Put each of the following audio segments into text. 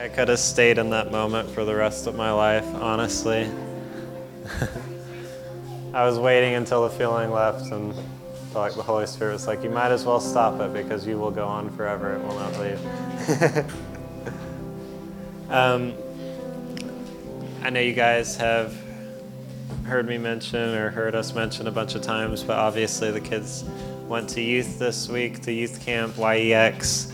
I could have stayed in that moment for the rest of my life, honestly. I was waiting until the feeling left and felt like the Holy Spirit was like, you might as well stop it because you will go on forever. It will not leave. um, I know you guys have heard me mention or heard us mention a bunch of times, but obviously the kids went to youth this week, to youth camp, YEX.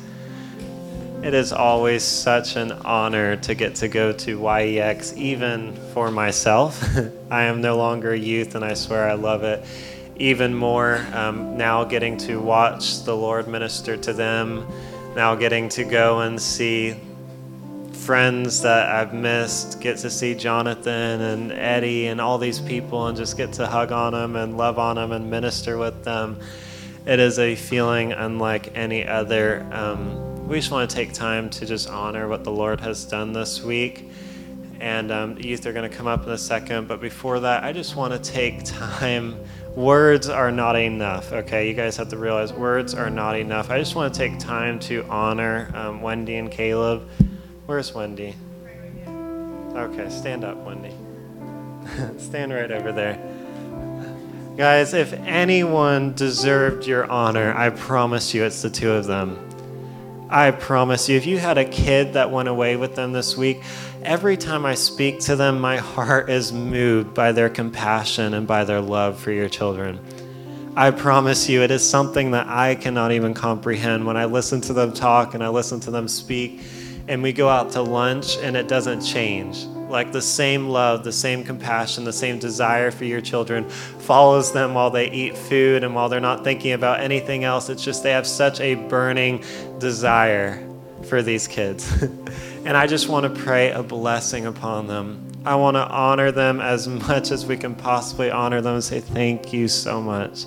It is always such an honor to get to go to YEX, even for myself. I am no longer a youth, and I swear I love it even more. Um, now getting to watch the Lord minister to them, now getting to go and see friends that I've missed, get to see Jonathan and Eddie and all these people and just get to hug on them and love on them and minister with them. It is a feeling unlike any other. Um, we just want to take time to just honor what the Lord has done this week. And um, the youth are going to come up in a second. But before that, I just want to take time. Words are not enough, okay? You guys have to realize words are not enough. I just want to take time to honor um, Wendy and Caleb. Where's Wendy? Okay, stand up, Wendy. stand right over there. Guys, if anyone deserved your honor, I promise you it's the two of them. I promise you, if you had a kid that went away with them this week, every time I speak to them, my heart is moved by their compassion and by their love for your children. I promise you, it is something that I cannot even comprehend when I listen to them talk and I listen to them speak, and we go out to lunch and it doesn't change like the same love, the same compassion, the same desire for your children follows them while they eat food and while they're not thinking about anything else. It's just they have such a burning desire for these kids. and I just want to pray a blessing upon them. I want to honor them as much as we can possibly honor them and say, Thank you so much.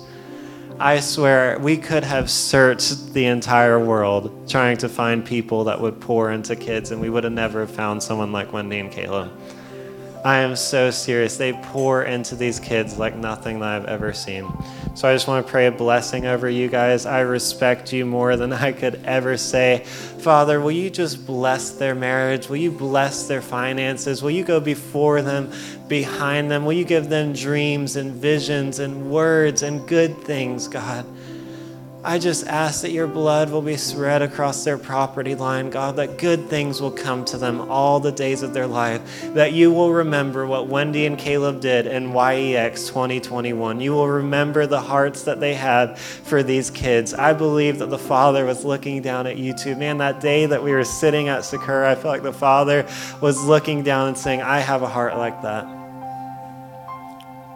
I swear we could have searched the entire world trying to find people that would pour into kids, and we would have never found someone like Wendy and Caleb. I am so serious. They pour into these kids like nothing that I've ever seen. So I just want to pray a blessing over you guys. I respect you more than I could ever say. Father, will you just bless their marriage? Will you bless their finances? Will you go before them, behind them? Will you give them dreams and visions and words and good things, God? I just ask that your blood will be spread across their property line, God, that good things will come to them all the days of their life, that you will remember what Wendy and Caleb did in YEX 2021. You will remember the hearts that they had for these kids. I believe that the Father was looking down at you too. Man, that day that we were sitting at Sakura, I felt like the Father was looking down and saying, I have a heart like that.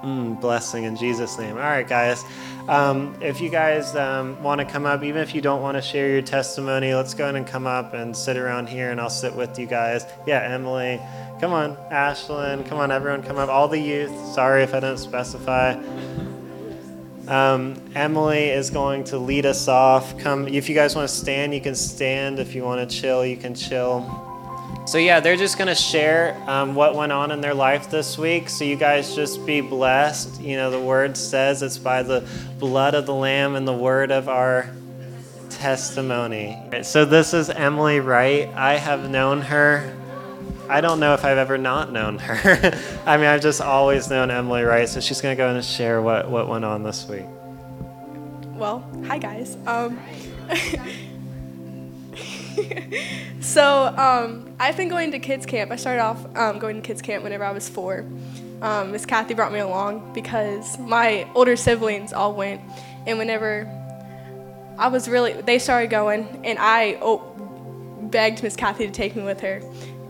Mm, blessing in Jesus' name. All right, guys. Um, if you guys um, want to come up, even if you don't want to share your testimony, let's go in and come up and sit around here and I'll sit with you guys. Yeah, Emily. Come on, Ashlyn. Come on, everyone, come up. All the youth. Sorry if I didn't specify. Um, Emily is going to lead us off. Come, if you guys want to stand, you can stand. If you want to chill, you can chill. So, yeah, they're just going to share um, what went on in their life this week. So, you guys just be blessed. You know, the word says it's by the blood of the Lamb and the word of our testimony. So, this is Emily Wright. I have known her. I don't know if I've ever not known her. I mean, I've just always known Emily Wright. So, she's going to go and share what, what went on this week. Well, hi, guys. Um, so um, I've been going to kids camp. I started off um, going to kids camp whenever I was four. Um, Miss Kathy brought me along because my older siblings all went, and whenever I was really, they started going, and I oh, begged Miss Kathy to take me with her,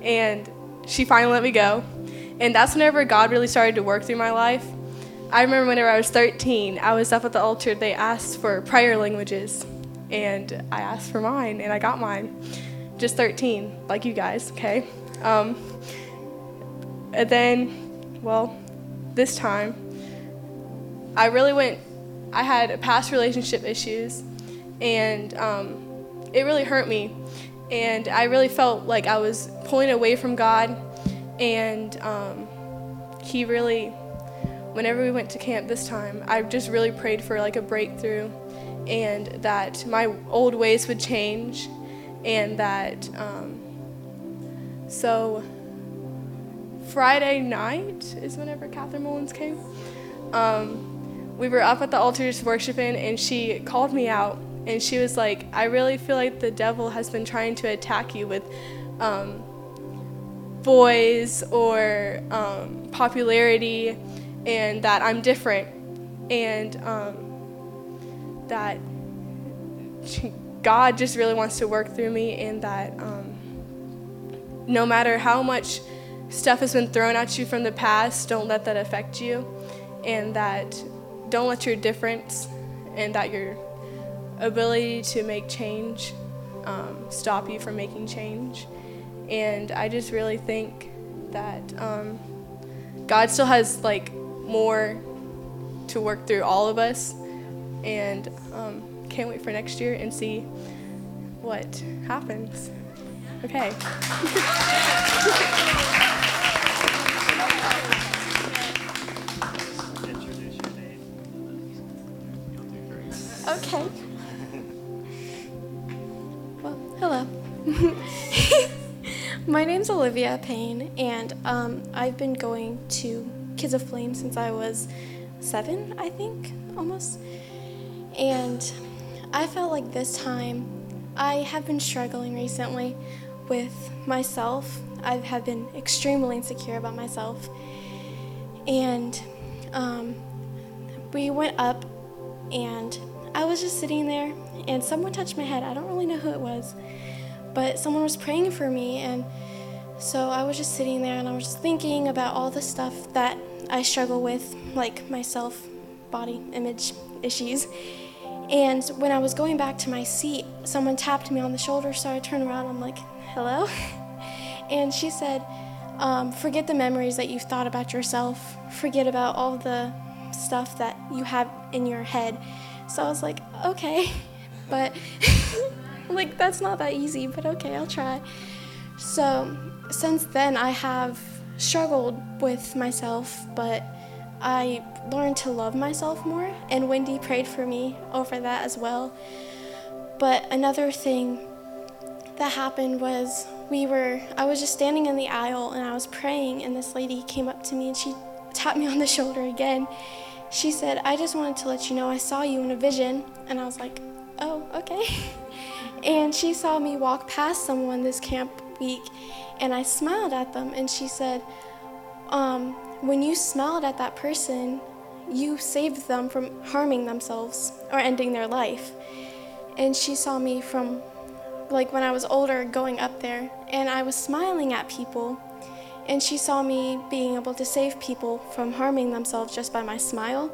and she finally let me go, and that's whenever God really started to work through my life. I remember whenever I was 13, I was up at the altar. They asked for prayer languages, and I asked for mine, and I got mine. Just 13, like you guys, okay? Um, and then, well, this time, I really went, I had past relationship issues, and um, it really hurt me. And I really felt like I was pulling away from God, and um, He really, whenever we went to camp this time, I just really prayed for like a breakthrough and that my old ways would change and that um, So Friday night is whenever Catherine Mullins came. Um, we were up at the altars worshiping, and she called me out, and she was like, "I really feel like the devil has been trying to attack you with." Um, boys or um, popularity, and that I'm different, and um, that God just really wants to work through me, and that um, no matter how much stuff has been thrown at you from the past, don't let that affect you, and that don't let your difference and that your ability to make change um, stop you from making change. And I just really think that um, God still has like more to work through all of us, and um, can't wait for next year and see what happens. Okay. Okay. Well, hello. My name's Olivia Payne, and um, I've been going to Kids of Flame since I was seven, I think, almost. And I felt like this time I have been struggling recently with myself. I have been extremely insecure about myself. And um, we went up and I was just sitting there and someone touched my head. I don't really know who it was, but someone was praying for me. And so I was just sitting there and I was just thinking about all the stuff that I struggle with, like myself, body image issues. And when I was going back to my seat, someone tapped me on the shoulder, so I turned around. I'm like, hello? And she said, um, forget the memories that you've thought about yourself, forget about all the stuff that you have in your head. So I was like, okay, but like that's not that easy, but okay, I'll try. So since then, I have struggled with myself, but I learned to love myself more, and Wendy prayed for me over that as well. But another thing that happened was we were I was just standing in the aisle and I was praying and this lady came up to me and she tapped me on the shoulder again. She said, "I just wanted to let you know I saw you in a vision." And I was like, "Oh, okay." And she saw me walk past someone this camp week and I smiled at them and she said, um, when you smiled at that person, you saved them from harming themselves or ending their life. And she saw me from like when I was older going up there and I was smiling at people and she saw me being able to save people from harming themselves just by my smile.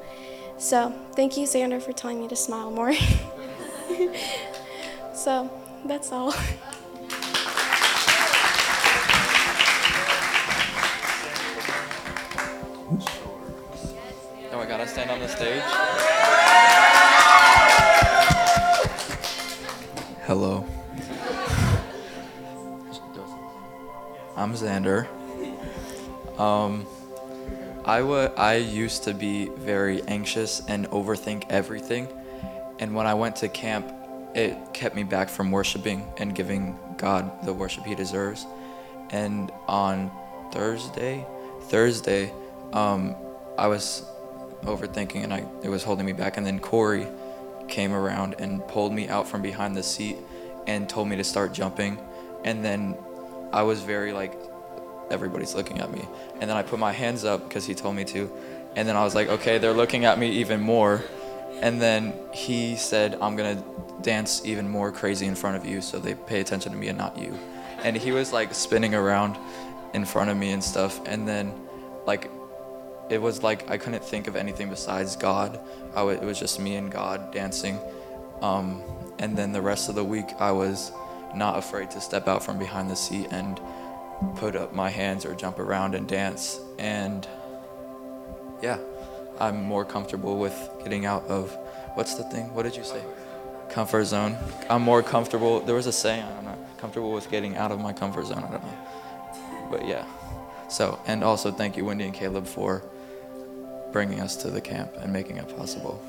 So, thank you Xander for telling me to smile more. so, that's all. Oh, I gotta stand on the stage? Hello. I'm Xander. Um, I wa- I used to be very anxious and overthink everything, and when I went to camp, it kept me back from worshiping and giving God the worship He deserves. And on Thursday, Thursday, um, I was overthinking and I it was holding me back. And then Corey came around and pulled me out from behind the seat and told me to start jumping. And then I was very like, everybody's looking at me. And then I put my hands up because he told me to. And then I was like, okay, they're looking at me even more. And then he said, I'm gonna dance even more crazy in front of you so they pay attention to me and not you. And he was like spinning around in front of me and stuff. And then, like, it was like I couldn't think of anything besides God. It was just me and God dancing. Um, and then the rest of the week, I was not afraid to step out from behind the seat and put up my hands or jump around and dance. And yeah, I'm more comfortable with getting out of what's the thing? What did you say? Comfort zone. I'm more comfortable. There was a saying, I don't know, comfortable with getting out of my comfort zone. I don't know. But yeah. So, and also thank you, Wendy and Caleb, for bringing us to the camp and making it possible.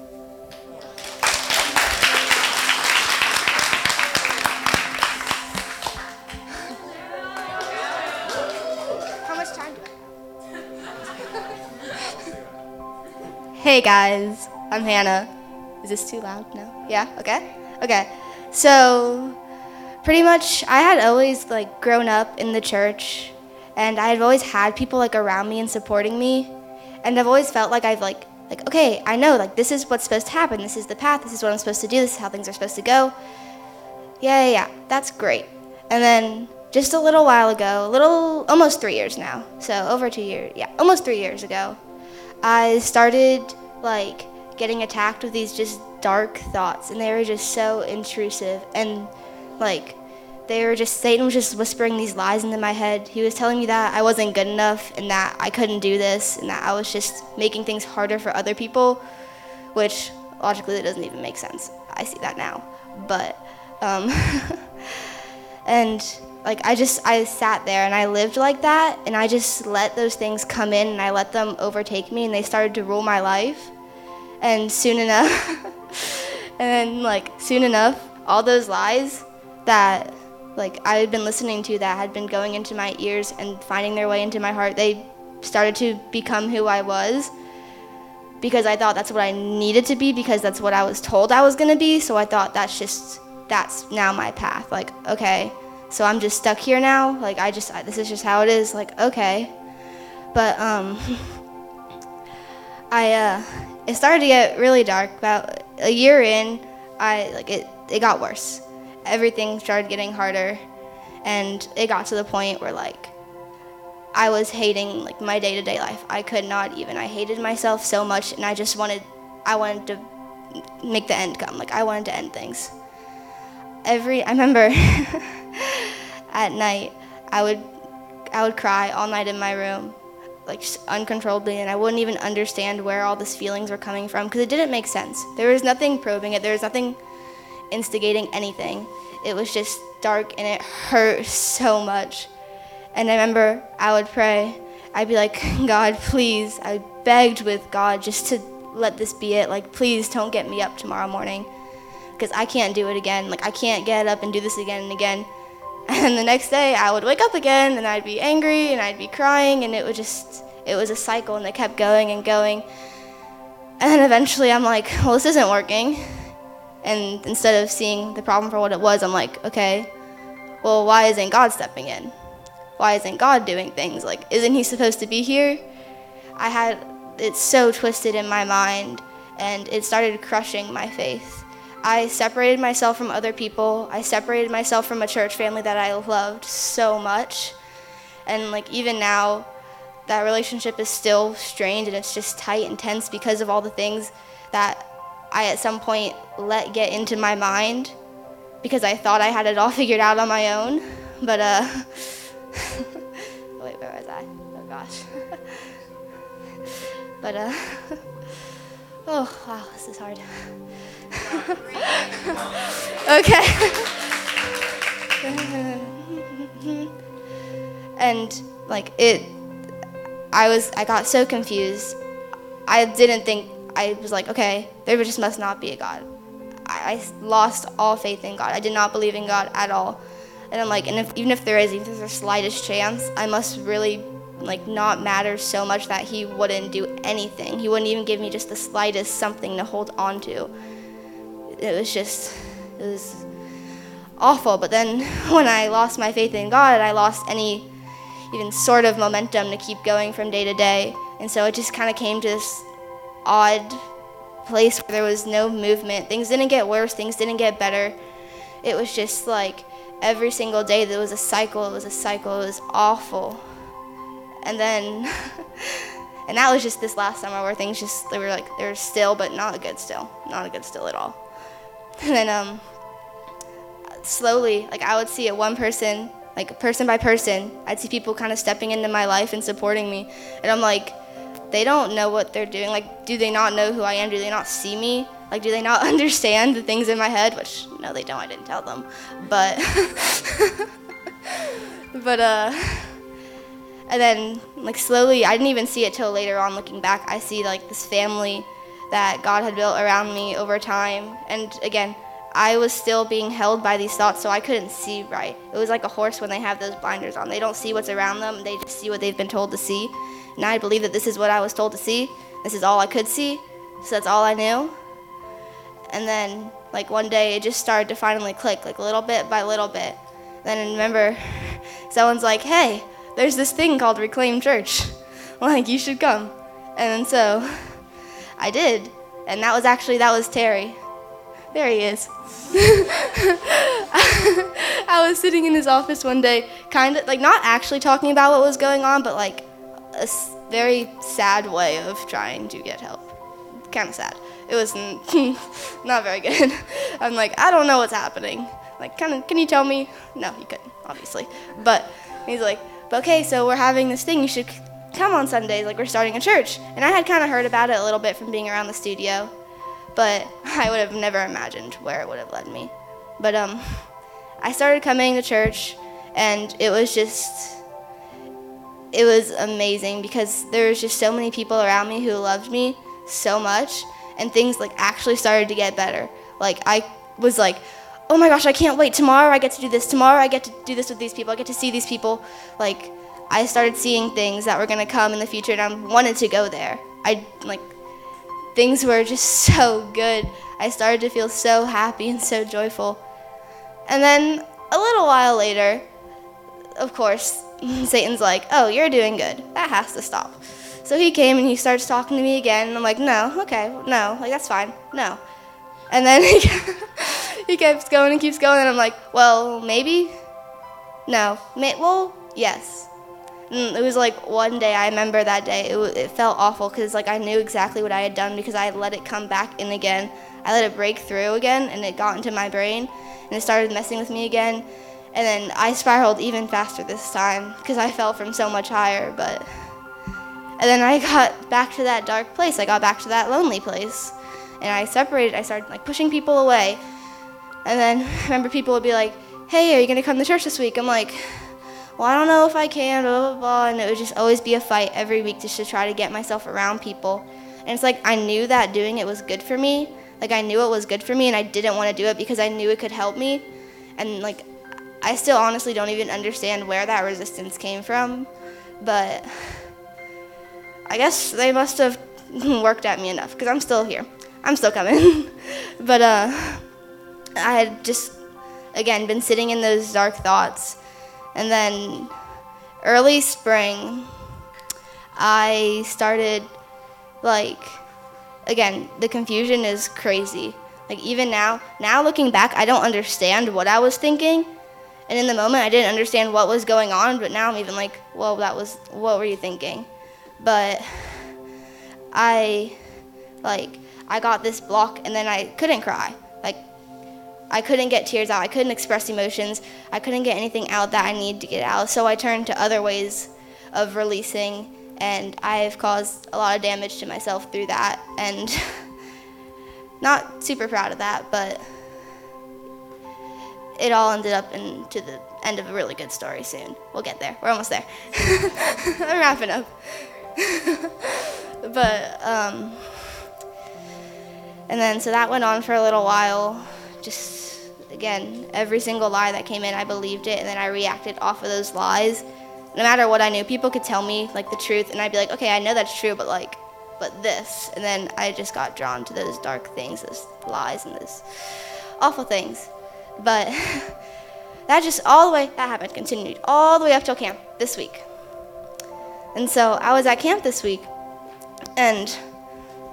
Hey guys, I'm Hannah. Is this too loud? No? Yeah? Okay? Okay. So, pretty much, I had always like grown up in the church and I had always had people like around me and supporting me. And I've always felt like I've like, like, okay, I know, like, this is what's supposed to happen. This is the path. This is what I'm supposed to do. This is how things are supposed to go. Yeah, yeah, yeah. That's great. And then just a little while ago, a little, almost three years now. So over two years, yeah, almost three years ago, I started like getting attacked with these just dark thoughts, and they were just so intrusive. And like, they were just, Satan was just whispering these lies into my head. He was telling me that I wasn't good enough and that I couldn't do this and that I was just making things harder for other people, which logically it doesn't even make sense. I see that now. But, um, and like I just I sat there and I lived like that and I just let those things come in and I let them overtake me and they started to rule my life. And soon enough and then like soon enough all those lies that like I had been listening to that had been going into my ears and finding their way into my heart, they started to become who I was because I thought that's what I needed to be because that's what I was told I was going to be. So I thought that's just that's now my path. Like, okay, so I'm just stuck here now. Like I just this is just how it is. Like okay, but um, I uh, it started to get really dark. About a year in, I like it. It got worse. Everything started getting harder, and it got to the point where like I was hating like my day to day life. I could not even. I hated myself so much, and I just wanted. I wanted to make the end come. Like I wanted to end things. Every I remember. at night, I would I would cry all night in my room, like uncontrollably, and I wouldn't even understand where all these feelings were coming from because it didn't make sense. There was nothing probing it. There was nothing instigating anything. It was just dark and it hurt so much. And I remember I would pray. I'd be like, God, please. I begged with God just to let this be it. Like, please don't get me up tomorrow morning because I can't do it again. Like, I can't get up and do this again and again. And the next day I would wake up again and I'd be angry and I'd be crying and it would just, it was a cycle and it kept going and going. And then eventually I'm like, well, this isn't working. And instead of seeing the problem for what it was, I'm like, okay, well, why isn't God stepping in? Why isn't God doing things? Like, isn't He supposed to be here? I had it so twisted in my mind and it started crushing my faith. I separated myself from other people. I separated myself from a church family that I loved so much. And like even now, that relationship is still strained and it's just tight and tense because of all the things that I at some point let get into my mind because I thought I had it all figured out on my own. But uh wait, where was I? Oh gosh. but uh oh wow, this is hard. okay. and like it I was I got so confused. I didn't think I was like, okay, there just must not be a God. I, I lost all faith in God. I did not believe in God at all. And I'm like, and if, even if there is, even the slightest chance, I must really like not matter so much that he wouldn't do anything. He wouldn't even give me just the slightest something to hold on to it was just, it was awful. But then when I lost my faith in God, I lost any even sort of momentum to keep going from day to day. And so it just kind of came to this odd place where there was no movement. Things didn't get worse, things didn't get better. It was just like every single day there was a cycle, it was a cycle, it was awful. And then, and that was just this last summer where things just, they were like, they were still, but not a good still. Not a good still at all. And then um, slowly, like I would see it one person, like person by person, I'd see people kind of stepping into my life and supporting me. And I'm like, they don't know what they're doing. Like, do they not know who I am? Do they not see me? Like, do they not understand the things in my head? Which, no, they don't. I didn't tell them. But, but, uh, and then, like, slowly, I didn't even see it till later on looking back. I see, like, this family that God had built around me over time. And again, I was still being held by these thoughts, so I couldn't see right. It was like a horse when they have those blinders on. They don't see what's around them, they just see what they've been told to see. And I believe that this is what I was told to see. This is all I could see. So that's all I knew. And then, like, one day it just started to finally click, like, little bit by little bit. Then I remember someone's like, hey, there's this thing called Reclaim Church. Like, you should come. And so I did. And that was actually, that was Terry. There he is. I was sitting in his office one day, kind of like not actually talking about what was going on, but like a very sad way of trying to get help. Kind of sad. It was not very good. I'm like, I don't know what's happening. Like, kind of, can you tell me? No, he couldn't, obviously. But he's like, okay, so we're having this thing. You should come on Sundays. Like, we're starting a church. And I had kind of heard about it a little bit from being around the studio but I would have never imagined where it would have led me. But um, I started coming to church, and it was just, it was amazing because there was just so many people around me who loved me so much, and things like actually started to get better. Like I was like, oh my gosh, I can't wait. Tomorrow I get to do this. Tomorrow I get to do this with these people. I get to see these people. Like I started seeing things that were gonna come in the future, and I wanted to go there. I like things were just so good. I started to feel so happy and so joyful. And then a little while later, of course, Satan's like, Oh, you're doing good. That has to stop. So he came and he starts talking to me again. And I'm like, No, okay, no, like that's fine, no. And then he, he keeps going and keeps going. And I'm like, Well, maybe? No. May- well, yes. Mm, it was like one day. I remember that day. It, w- it felt awful because like I knew exactly what I had done because I had let it come back in again. I let it break through again, and it got into my brain, and it started messing with me again. And then I spiraled even faster this time because I fell from so much higher. But and then I got back to that dark place. I got back to that lonely place, and I separated. I started like pushing people away. And then I remember people would be like, "Hey, are you gonna come to church this week?" I'm like, well, I don't know if I can, blah, blah, blah. And it would just always be a fight every week just to try to get myself around people. And it's like I knew that doing it was good for me. Like I knew it was good for me and I didn't want to do it because I knew it could help me. And like I still honestly don't even understand where that resistance came from. But I guess they must have worked at me enough because I'm still here. I'm still coming. but uh, I had just, again, been sitting in those dark thoughts. And then early spring, I started like again, the confusion is crazy. Like even now, now looking back, I don't understand what I was thinking. And in the moment, I didn't understand what was going on, but now I'm even like, well, that was what were you thinking? But I like I got this block and then I couldn't cry. Like I couldn't get tears out. I couldn't express emotions. I couldn't get anything out that I needed to get out. So I turned to other ways of releasing, and I've caused a lot of damage to myself through that. And not super proud of that, but it all ended up into the end of a really good story soon. We'll get there. We're almost there. I'm wrapping up. but, um, and then so that went on for a little while. Just, again, every single lie that came in, I believed it, and then I reacted off of those lies. No matter what I knew, people could tell me, like, the truth, and I'd be like, okay, I know that's true, but, like, but this. And then I just got drawn to those dark things, those lies, and those awful things. But that just all the way, that happened, continued all the way up till camp this week. And so I was at camp this week, and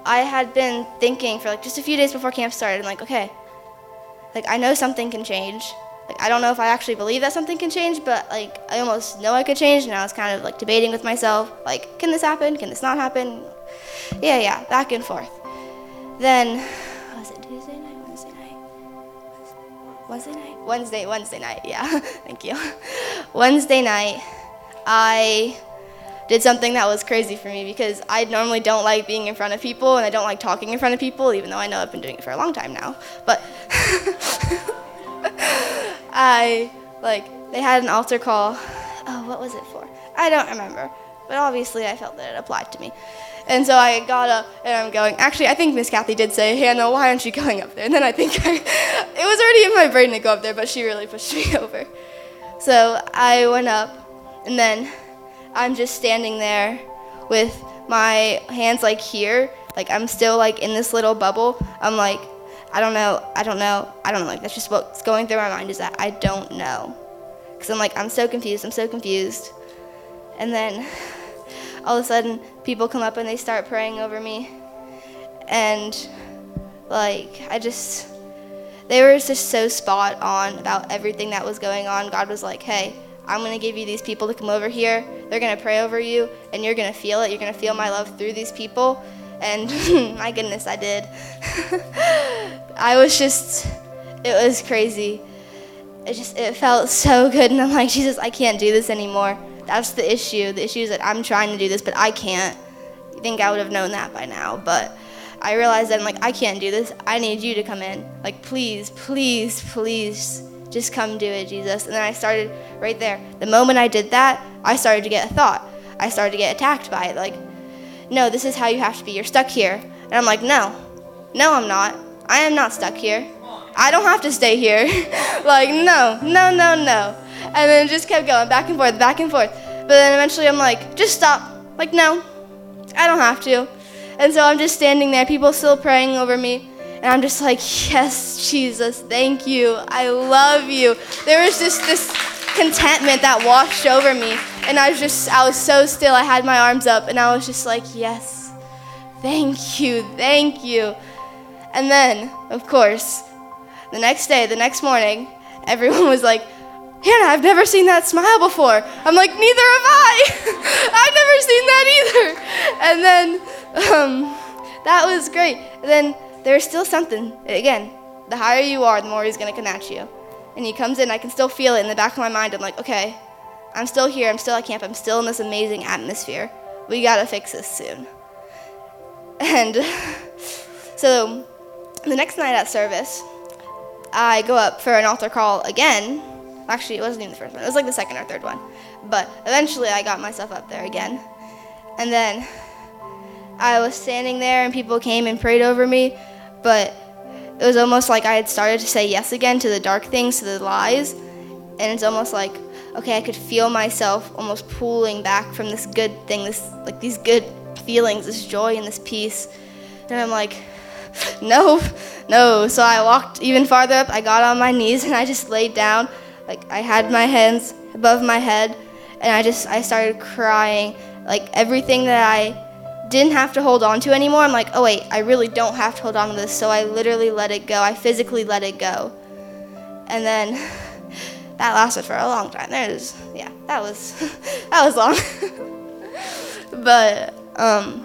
I had been thinking for like just a few days before camp started, I'm like, okay, like I know something can change. Like I don't know if I actually believe that something can change, but like I almost know I could change, and I was kind of like debating with myself, like, can this happen? Can this not happen? Yeah, yeah, back and forth. Then Wednesday night? Wednesday, Wednesday night, yeah. Thank you. Wednesday night, I did something that was crazy for me because I normally don't like being in front of people and I don't like talking in front of people, even though I know I've been doing it for a long time now. But I, like, they had an altar call. Oh, what was it for? I don't remember. But obviously, I felt that it applied to me. And so I got up and I'm going, actually, I think Miss Kathy did say, Hannah, why aren't you going up there? And then I think I, it was already in my brain to go up there, but she really pushed me over. So I went up, and then I'm just standing there with my hands like here, Like I'm still like in this little bubble. I'm like, I don't know, I don't know, I don't know. Like that's just what's going through my mind is that I don't know. Cause I'm like, I'm so confused, I'm so confused. And then all of a sudden people come up and they start praying over me. And like I just they were just so spot on about everything that was going on. God was like, hey, I'm going to give you these people to come over here. They're going to pray over you, and you're going to feel it. You're going to feel my love through these people. And my goodness, I did. I was just, it was crazy. It just, it felt so good. And I'm like, Jesus, I can't do this anymore. That's the issue. The issue is that I'm trying to do this, but I can't. You think I would have known that by now, but I realized that I'm like, I can't do this. I need you to come in. Like, please, please, please, just come do it, Jesus. And then I started right there. The moment I did that, I started to get a thought. I started to get attacked by it. Like, no, this is how you have to be. You're stuck here. And I'm like, no, no, I'm not. I am not stuck here. I don't have to stay here. like, no, no, no, no. And then it just kept going back and forth, back and forth. But then eventually I'm like, just stop. Like, no, I don't have to. And so I'm just standing there, people still praying over me. And I'm just like, yes, Jesus, thank you. I love you. There was just this contentment that washed over me. And I was just, I was so still. I had my arms up and I was just like, yes, thank you, thank you. And then, of course, the next day, the next morning, everyone was like, Hannah, I've never seen that smile before. I'm like, neither have I. I've never seen that either. And then um, that was great. And then there's still something. Again, the higher you are, the more he's going to come at you. And he comes in, I can still feel it in the back of my mind. I'm like, okay, I'm still here. I'm still at camp. I'm still in this amazing atmosphere. We got to fix this soon. And so the next night at service, I go up for an altar call again. Actually, it wasn't even the first one. It was like the second or third one. But eventually I got myself up there again. And then I was standing there and people came and prayed over me, but it was almost like I had started to say yes again to the dark things, to the lies. And it's almost like, okay, I could feel myself almost pulling back from this good thing, this like these good feelings, this joy and this peace. And I'm like, no, no. So I walked even farther up. I got on my knees and I just laid down. Like I had my hands above my head and I just I started crying. Like everything that I didn't have to hold on to anymore. I'm like, oh wait, I really don't have to hold on to this. So I literally let it go. I physically let it go. And then that lasted for a long time. There's yeah, that was that was long. but um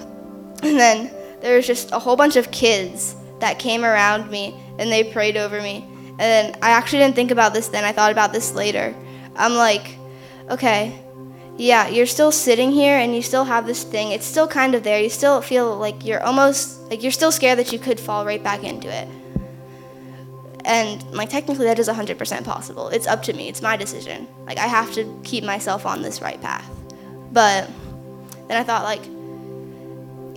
and then there was just a whole bunch of kids that came around me and they prayed over me. And I actually didn't think about this then. I thought about this later. I'm like, okay, yeah, you're still sitting here and you still have this thing. It's still kind of there. You still feel like you're almost like you're still scared that you could fall right back into it. And like technically that is 100% possible. It's up to me. It's my decision. Like I have to keep myself on this right path. But then I thought like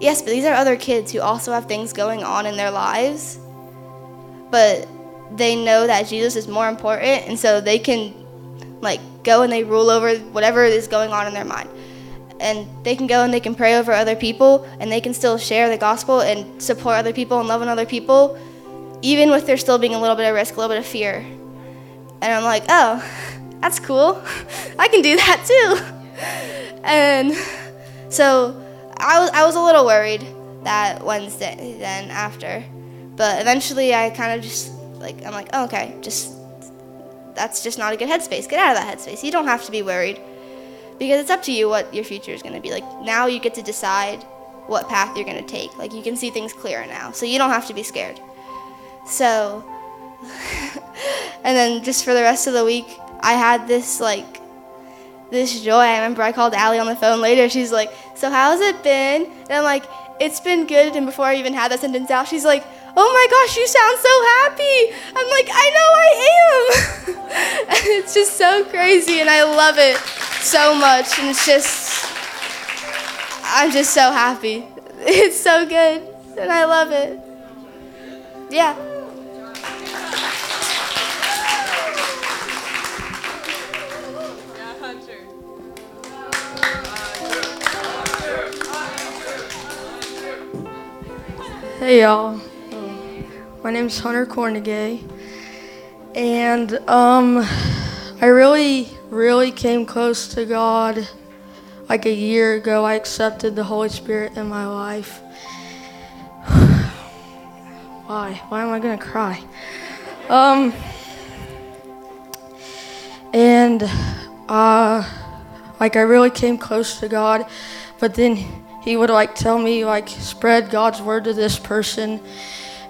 yes, but these are other kids who also have things going on in their lives. But they know that Jesus is more important and so they can like go and they rule over whatever is going on in their mind. And they can go and they can pray over other people and they can still share the gospel and support other people and love on other people, even with there still being a little bit of risk, a little bit of fear. And I'm like, oh, that's cool. I can do that too. And so I was, I was a little worried that Wednesday then after. But eventually I kind of just like I'm like, oh, okay, just that's just not a good headspace. Get out of that headspace. You don't have to be worried because it's up to you what your future is going to be. Like now you get to decide what path you're going to take. Like you can see things clearer now. So you don't have to be scared. So and then just for the rest of the week, I had this like this joy. I remember I called Allie on the phone later. She's like, "So how's it been?" And I'm like, "It's been good." And before I even had that sentence out, she's like, oh my gosh, you sound so happy. I'm like, I know I am. and it's just so crazy and I love it so much. And it's just, I'm just so happy. It's so good and I love it. Yeah. Hey y'all, my name's Hunter Cornegay, and um, I really, really came close to God like a year ago. I accepted the Holy Spirit in my life. Why? Why am I gonna cry? Um, and uh, like I really came close to God, but then he would like tell me like spread God's word to this person,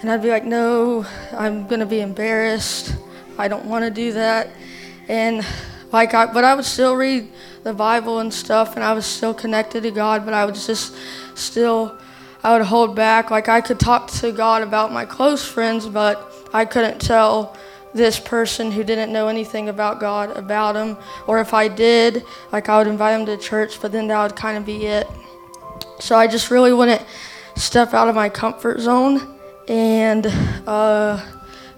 and I'd be like, no, I'm gonna be embarrassed. I don't want to do that, and like I, but I would still read the Bible and stuff, and I was still connected to God, but I was just still. I would hold back. Like I could talk to God about my close friends, but I couldn't tell this person who didn't know anything about God about him. Or if I did, like I would invite him to church, but then that would kind of be it. So I just really wouldn't step out of my comfort zone. And uh,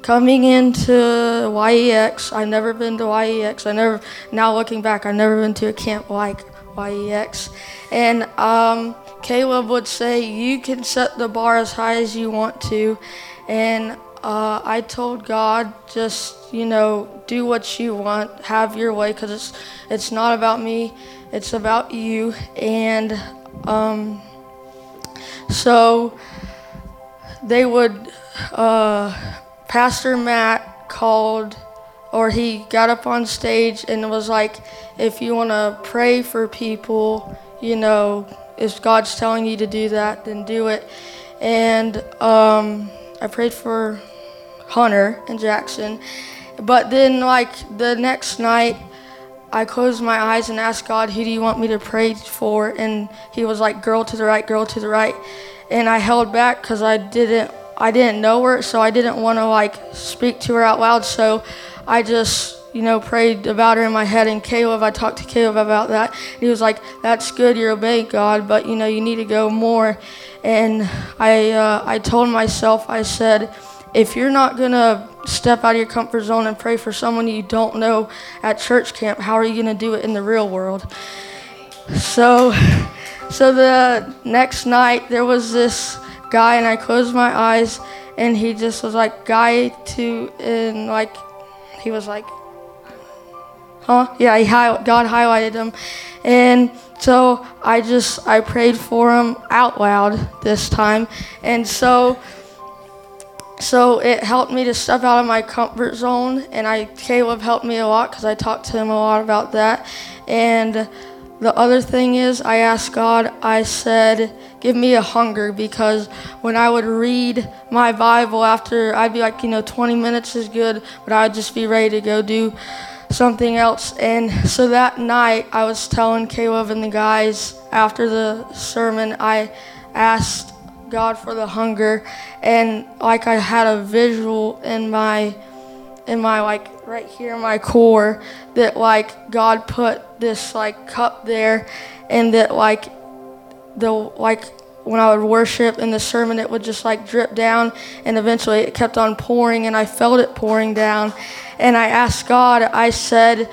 coming into YEX, I've never been to YEX. I never, now looking back, I've never been to a camp like YEX. And um, Caleb would say, You can set the bar as high as you want to. And uh, I told God, just, you know, do what you want, have your way, because it's, it's not about me, it's about you. And um, so they would, uh, Pastor Matt called, or he got up on stage and was like, if you want to pray for people, you know, if God's telling you to do that, then do it. And um, I prayed for Hunter and Jackson. But then, like, the next night, I closed my eyes and asked God, Who do you want me to pray for? And He was like, Girl to the right, girl to the right. And I held back because I didn't. I didn't know her, so I didn't want to like speak to her out loud. So I just, you know, prayed about her in my head. And Caleb, I talked to Caleb about that. He was like, "That's good, you're obeying God, but you know, you need to go more." And I, uh, I told myself, I said, if you're not gonna step out of your comfort zone and pray for someone you don't know at church camp, how are you gonna do it in the real world? So, so the next night there was this guy, and I closed my eyes, and he just was like, "Guy to," and like, he was like, "Huh?" Yeah, he hi- God highlighted him, and so I just I prayed for him out loud this time, and so so it helped me to step out of my comfort zone and i caleb helped me a lot because i talked to him a lot about that. And the other thing is i asked god i said give me a hunger because when i would read my bible after i'd be like you know 20 minutes is good but i'd just be ready to go do something else. And so that night i was telling caleb and the guys after the sermon i asked God for the hunger. And like I had a visual in my in my like right here in my core that like God put this like cup there and that like the like when I would worship in the sermon it would just like drip down and eventually it kept on pouring and I felt it pouring down. And I asked God I said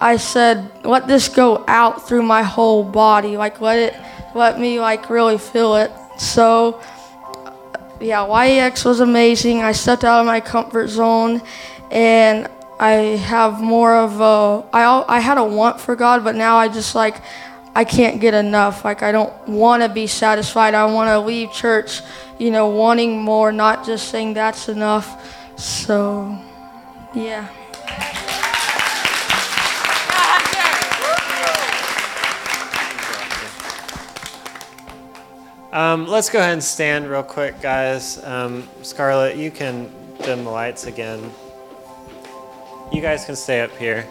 I said let this go out through my whole body. Like let it let me like really feel it. So, yeah, YEX was amazing. I stepped out of my comfort zone, and I have more of a. I I had a want for God, but now I just like. I can't get enough. Like I don't want to be satisfied. I want to leave church, you know, wanting more, not just saying that's enough. So, yeah. Um, let's go ahead and stand real quick, guys. Um, Scarlett, you can dim the lights again. You guys can stay up here.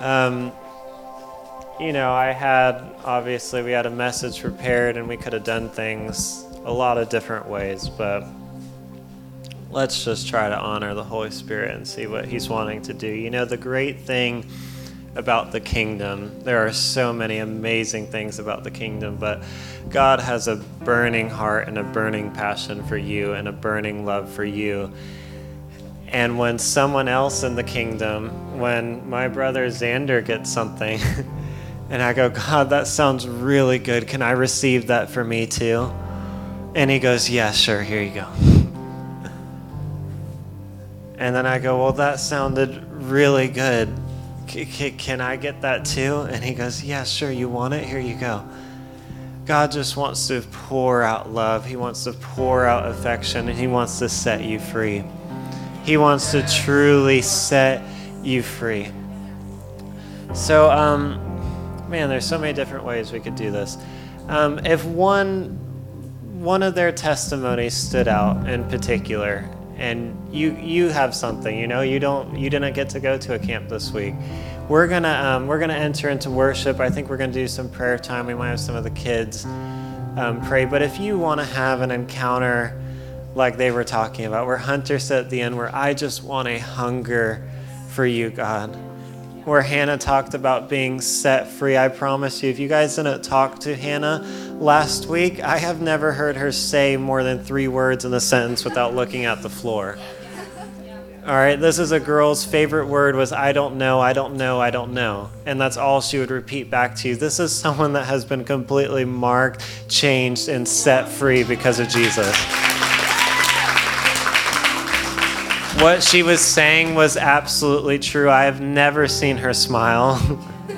Um, you know, I had, obviously, we had a message prepared and we could have done things a lot of different ways, but let's just try to honor the Holy Spirit and see what He's wanting to do. You know, the great thing about the kingdom. There are so many amazing things about the kingdom, but God has a burning heart and a burning passion for you and a burning love for you. And when someone else in the kingdom, when my brother Xander gets something, and I go, God, that sounds really good. Can I receive that for me too? And he goes, Yeah, sure, here you go. And then I go, Well, that sounded really good. Can I get that too? And he goes, Yeah, sure, you want it? Here you go. God just wants to pour out love. He wants to pour out affection, and He wants to set you free. He wants to truly set you free. So, um, man, there's so many different ways we could do this. Um, if one one of their testimonies stood out in particular, and you you have something, you know, you don't you didn't get to go to a camp this week. We're gonna um, we're gonna enter into worship. I think we're gonna do some prayer time. We might have some of the kids um, pray. But if you want to have an encounter like they were talking about, where Hunter said at the end, where I just want a hunger for you, God where Hannah talked about being set free. I promise you, if you guys didn't talk to Hannah last week, I have never heard her say more than three words in a sentence without looking at the floor. All right, this is a girl's favorite word was I don't know, I don't know, I don't know. And that's all she would repeat back to you. This is someone that has been completely marked, changed, and set free because of Jesus. What she was saying was absolutely true. I have never seen her smile.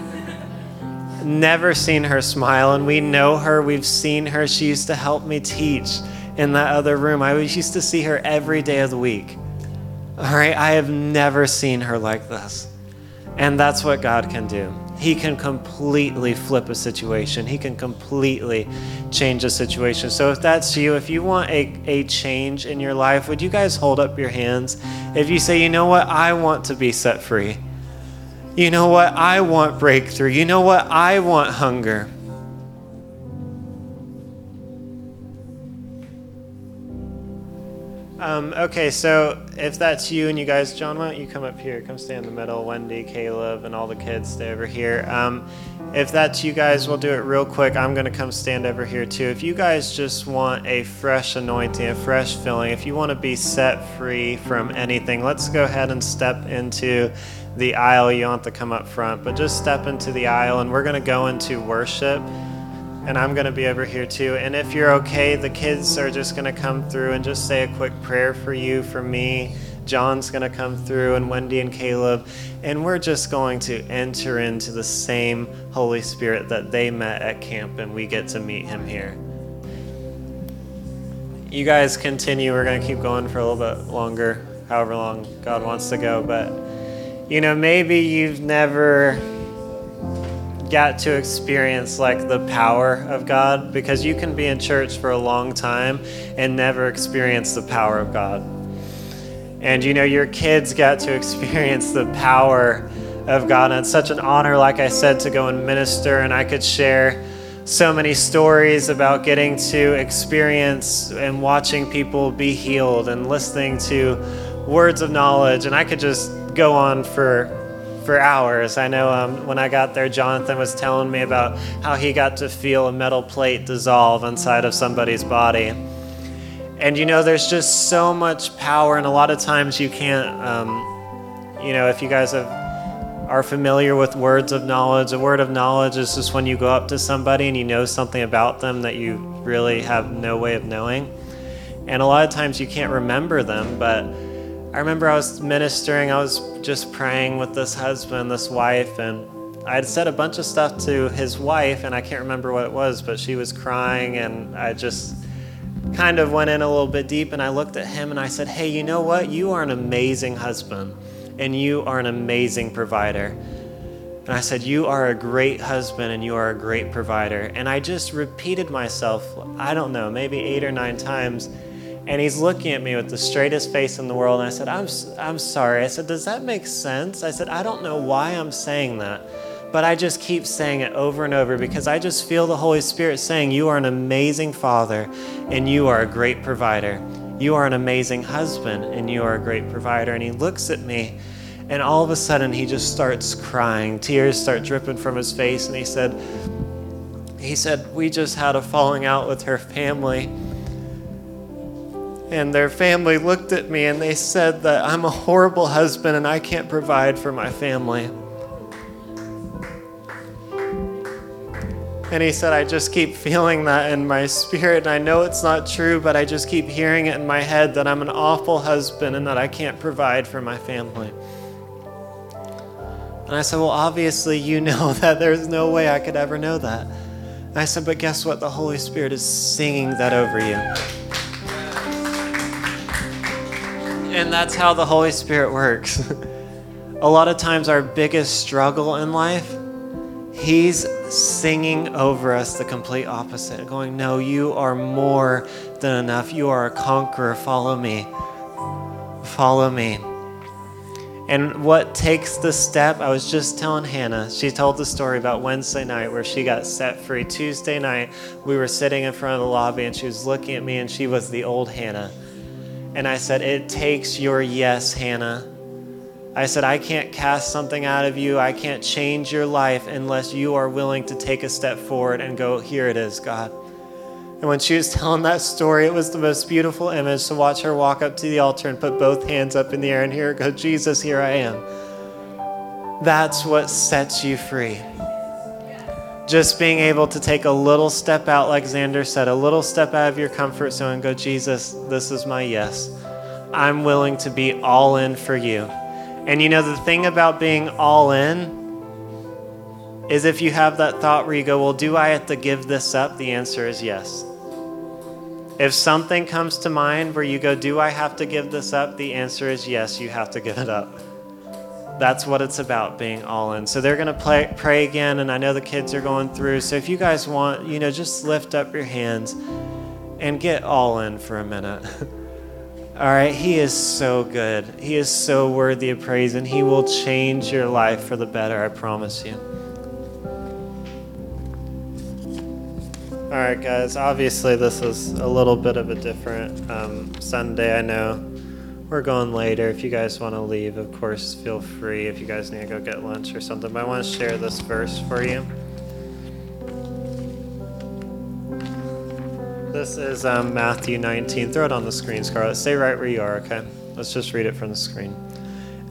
never seen her smile, and we know her. We've seen her. She used to help me teach in that other room. I used to see her every day of the week. All right, I have never seen her like this. And that's what God can do. He can completely flip a situation. He can completely change a situation. So if that's you, if you want a, a change in your life, would you guys hold up your hands? If you say, you know what, I want to be set free. You know what, I want breakthrough. You know what, I want hunger. Um, okay, so if that's you and you guys, John, why don't you come up here? Come stay in the middle. Wendy, Caleb, and all the kids stay over here. Um, if that's you guys, we'll do it real quick. I'm going to come stand over here too. If you guys just want a fresh anointing, a fresh filling, if you want to be set free from anything, let's go ahead and step into the aisle. You don't have to come up front, but just step into the aisle and we're going to go into worship and I'm going to be over here too. And if you're okay, the kids are just going to come through and just say a quick prayer for you, for me. John's going to come through, and Wendy and Caleb. And we're just going to enter into the same Holy Spirit that they met at camp, and we get to meet him here. You guys continue. We're going to keep going for a little bit longer, however long God wants to go. But, you know, maybe you've never got to experience like the power of God because you can be in church for a long time and never experience the power of God. And you know, your kids got to experience the power of God. And it's such an honor, like I said, to go and minister. And I could share so many stories about getting to experience and watching people be healed and listening to words of knowledge. And I could just go on for for hours. I know um, when I got there, Jonathan was telling me about how he got to feel a metal plate dissolve inside of somebody's body. And you know, there's just so much power, and a lot of times you can't, um, you know, if you guys have, are familiar with words of knowledge, a word of knowledge is just when you go up to somebody and you know something about them that you really have no way of knowing. And a lot of times you can't remember them, but I remember I was ministering, I was just praying with this husband, this wife, and I had said a bunch of stuff to his wife, and I can't remember what it was, but she was crying, and I just kind of went in a little bit deep, and I looked at him and I said, Hey, you know what? You are an amazing husband, and you are an amazing provider. And I said, You are a great husband, and you are a great provider. And I just repeated myself, I don't know, maybe eight or nine times. And he's looking at me with the straightest face in the world. And I said, I'm, I'm sorry. I said, Does that make sense? I said, I don't know why I'm saying that, but I just keep saying it over and over because I just feel the Holy Spirit saying, You are an amazing father and you are a great provider. You are an amazing husband and you are a great provider. And he looks at me and all of a sudden he just starts crying. Tears start dripping from his face. And he said, he said, We just had a falling out with her family and their family looked at me and they said that I'm a horrible husband and I can't provide for my family. And he said, I just keep feeling that in my spirit, and I know it's not true, but I just keep hearing it in my head that I'm an awful husband and that I can't provide for my family. And I said, Well, obviously, you know that there's no way I could ever know that. And I said, But guess what? The Holy Spirit is singing that over you. And that's how the Holy Spirit works. A lot of times, our biggest struggle in life, He's singing over us the complete opposite, going, No, you are more than enough. You are a conqueror. Follow me. Follow me. And what takes the step, I was just telling Hannah, she told the story about Wednesday night where she got set free. Tuesday night, we were sitting in front of the lobby and she was looking at me and she was the old Hannah. And I said, It takes your yes, Hannah. I said, I can't cast something out of you. I can't change your life unless you are willing to take a step forward and go, Here it is, God. And when she was telling that story, it was the most beautiful image to watch her walk up to the altar and put both hands up in the air and hear her go, Jesus, here I am. That's what sets you free. Just being able to take a little step out, like Xander said, a little step out of your comfort zone and go, Jesus, this is my yes. I'm willing to be all in for you. And you know, the thing about being all in is if you have that thought where you go, well, do I have to give this up? The answer is yes. If something comes to mind where you go, do I have to give this up? The answer is yes, you have to give it up. That's what it's about, being all in. So they're going to pray again, and I know the kids are going through. So if you guys want, you know, just lift up your hands and get all in for a minute. all right, He is so good. He is so worthy of praise, and He will change your life for the better, I promise you. All right, guys. Obviously, this is a little bit of a different um, Sunday. I know we're going later. If you guys want to leave, of course, feel free. If you guys need to go get lunch or something, but I want to share this verse for you. This is um, Matthew 19. Throw it on the screen, Scarlett. Stay right where you are, okay? Let's just read it from the screen.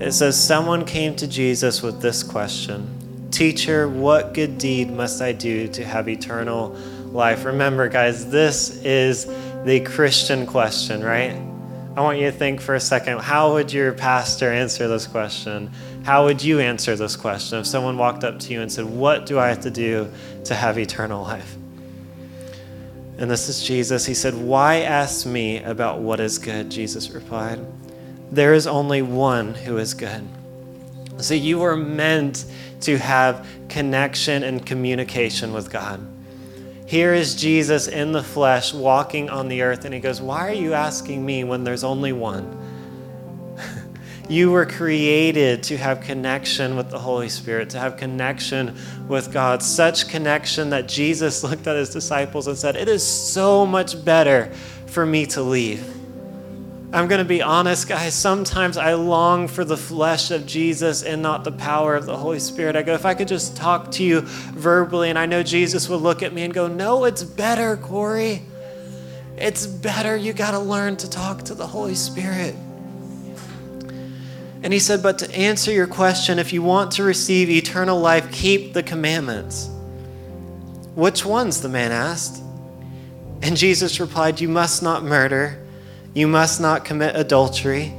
It says, Someone came to Jesus with this question Teacher, what good deed must I do to have eternal life. Remember, guys, this is the Christian question, right? I want you to think for a second how would your pastor answer this question? How would you answer this question if someone walked up to you and said, What do I have to do to have eternal life? And this is Jesus. He said, Why ask me about what is good? Jesus replied, There is only one who is good. So you were meant to have connection and communication with God. Here is Jesus in the flesh walking on the earth, and he goes, Why are you asking me when there's only one? you were created to have connection with the Holy Spirit, to have connection with God. Such connection that Jesus looked at his disciples and said, It is so much better for me to leave I'm going to be honest, guys. Sometimes I long for the flesh of Jesus and not the power of the Holy Spirit. I go, if I could just talk to you verbally, and I know Jesus would look at me and go, No, it's better, Corey. It's better. You got to learn to talk to the Holy Spirit. And he said, But to answer your question, if you want to receive eternal life, keep the commandments. Which ones? the man asked. And Jesus replied, You must not murder. You must not commit adultery.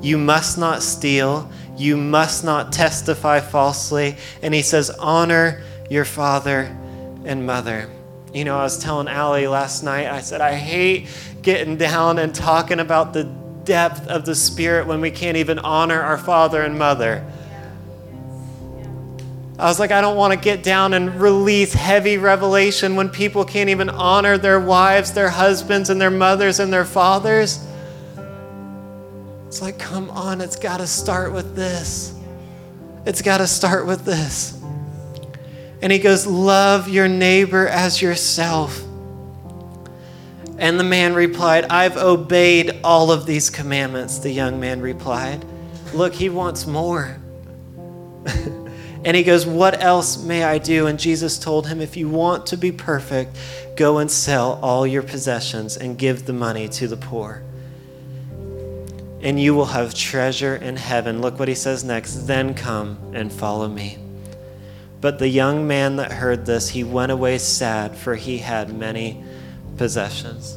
You must not steal. You must not testify falsely. And he says, honor your father and mother. You know, I was telling Allie last night, I said, I hate getting down and talking about the depth of the Spirit when we can't even honor our father and mother. I was like, I don't want to get down and release heavy revelation when people can't even honor their wives, their husbands, and their mothers and their fathers. It's like, come on, it's got to start with this. It's got to start with this. And he goes, Love your neighbor as yourself. And the man replied, I've obeyed all of these commandments. The young man replied, Look, he wants more. And he goes, What else may I do? And Jesus told him, If you want to be perfect, go and sell all your possessions and give the money to the poor. And you will have treasure in heaven. Look what he says next. Then come and follow me. But the young man that heard this, he went away sad, for he had many possessions.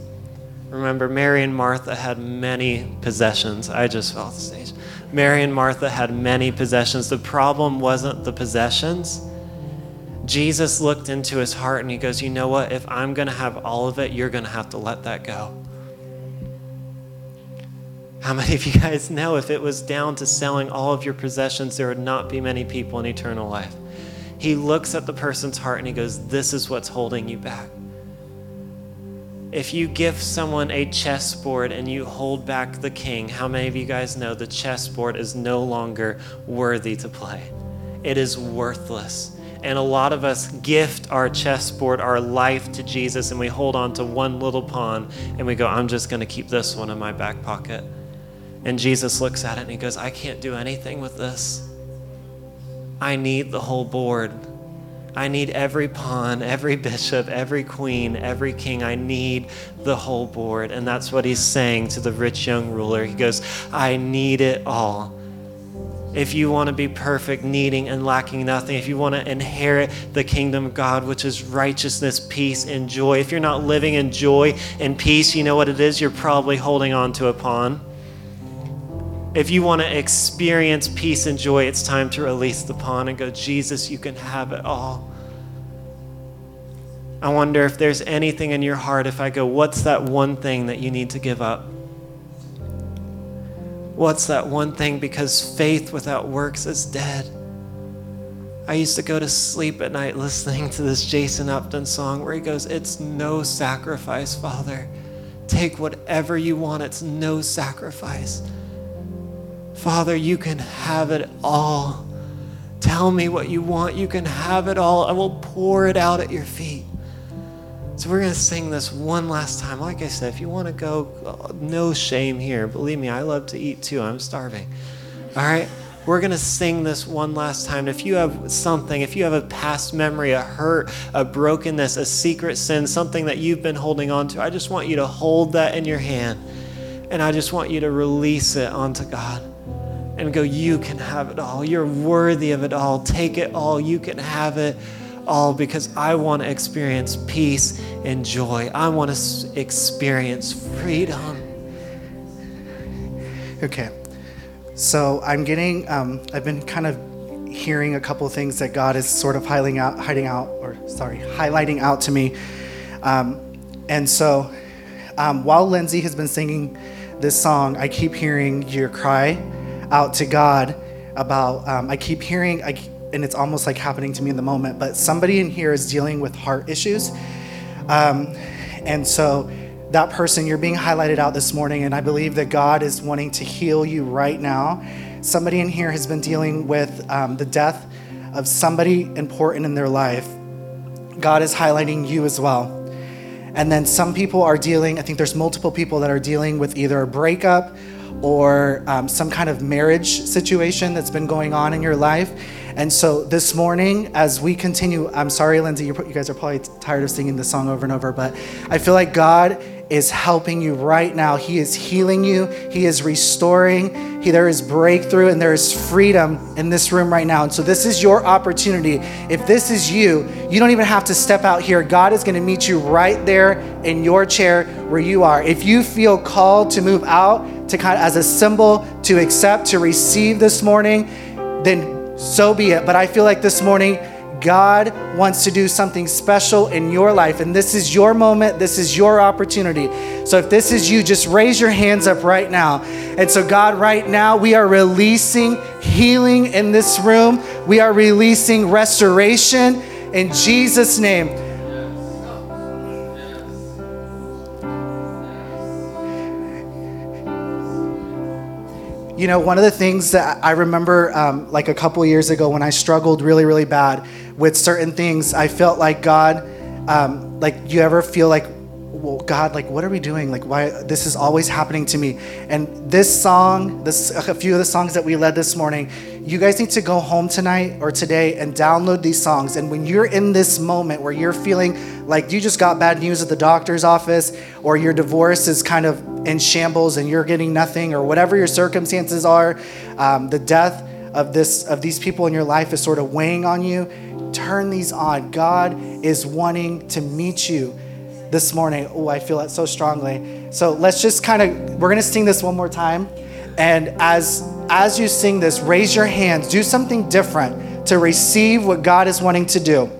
Remember, Mary and Martha had many possessions. I just fell off the stage. Mary and Martha had many possessions. The problem wasn't the possessions. Jesus looked into his heart and he goes, You know what? If I'm going to have all of it, you're going to have to let that go. How many of you guys know if it was down to selling all of your possessions, there would not be many people in eternal life? He looks at the person's heart and he goes, This is what's holding you back. If you give someone a chessboard and you hold back the king, how many of you guys know the chessboard is no longer worthy to play? It is worthless. And a lot of us gift our chessboard, our life to Jesus, and we hold on to one little pawn and we go, I'm just going to keep this one in my back pocket. And Jesus looks at it and he goes, I can't do anything with this. I need the whole board. I need every pawn, every bishop, every queen, every king. I need the whole board. And that's what he's saying to the rich young ruler. He goes, I need it all. If you want to be perfect, needing and lacking nothing, if you want to inherit the kingdom of God, which is righteousness, peace, and joy, if you're not living in joy and peace, you know what it is? You're probably holding on to a pawn. If you want to experience peace and joy, it's time to release the pawn and go, Jesus, you can have it all. I wonder if there's anything in your heart, if I go, what's that one thing that you need to give up? What's that one thing? Because faith without works is dead. I used to go to sleep at night listening to this Jason Upton song where he goes, It's no sacrifice, Father. Take whatever you want, it's no sacrifice. Father, you can have it all. Tell me what you want. You can have it all. I will pour it out at your feet. So we're going to sing this one last time. Like I said, if you want to go, uh, no shame here. Believe me, I love to eat too. I'm starving. All right? We're going to sing this one last time. If you have something, if you have a past memory, a hurt, a brokenness, a secret sin, something that you've been holding on to, I just want you to hold that in your hand. And I just want you to release it onto God and go, You can have it all. You're worthy of it all. Take it all. You can have it all because I want to experience peace and joy. I want to experience freedom. Okay. So I'm getting, um, I've been kind of hearing a couple things that God is sort of hiding out, hiding out, or sorry, highlighting out to me. Um, and so um, while Lindsay has been singing this song, I keep hearing your cry out to God about, um, I keep hearing, I, and it's almost like happening to me in the moment, but somebody in here is dealing with heart issues. Um, and so that person, you're being highlighted out this morning, and I believe that God is wanting to heal you right now. Somebody in here has been dealing with um, the death of somebody important in their life. God is highlighting you as well. And then some people are dealing, I think there's multiple people that are dealing with either a breakup or um, some kind of marriage situation that's been going on in your life. And so this morning, as we continue, I'm sorry, Lindsay, you guys are probably tired of singing this song over and over, but I feel like God is helping you right now. He is healing you, He is restoring. He, there is breakthrough and there is freedom in this room right now. And so, this is your opportunity. If this is you, you don't even have to step out here. God is going to meet you right there in your chair where you are. If you feel called to move out, to kind of as a symbol to accept, to receive this morning, then so be it. But I feel like this morning, God wants to do something special in your life, and this is your moment, this is your opportunity. So, if this is you, just raise your hands up right now. And so, God, right now, we are releasing healing in this room, we are releasing restoration in Jesus' name. You know, one of the things that I remember, um, like a couple years ago, when I struggled really, really bad with certain things, I felt like God, um, like you ever feel like, well, God, like what are we doing? Like why this is always happening to me? And this song, this a few of the songs that we led this morning, you guys need to go home tonight or today and download these songs. And when you're in this moment where you're feeling like you just got bad news at the doctor's office, or your divorce is kind of in shambles and you're getting nothing, or whatever your circumstances are, um, the death of this of these people in your life is sort of weighing on you, turn these on. God is wanting to meet you this morning. Oh, I feel that so strongly. So let's just kind of we're gonna sing this one more time. And as as you sing this, raise your hands, do something different to receive what God is wanting to do.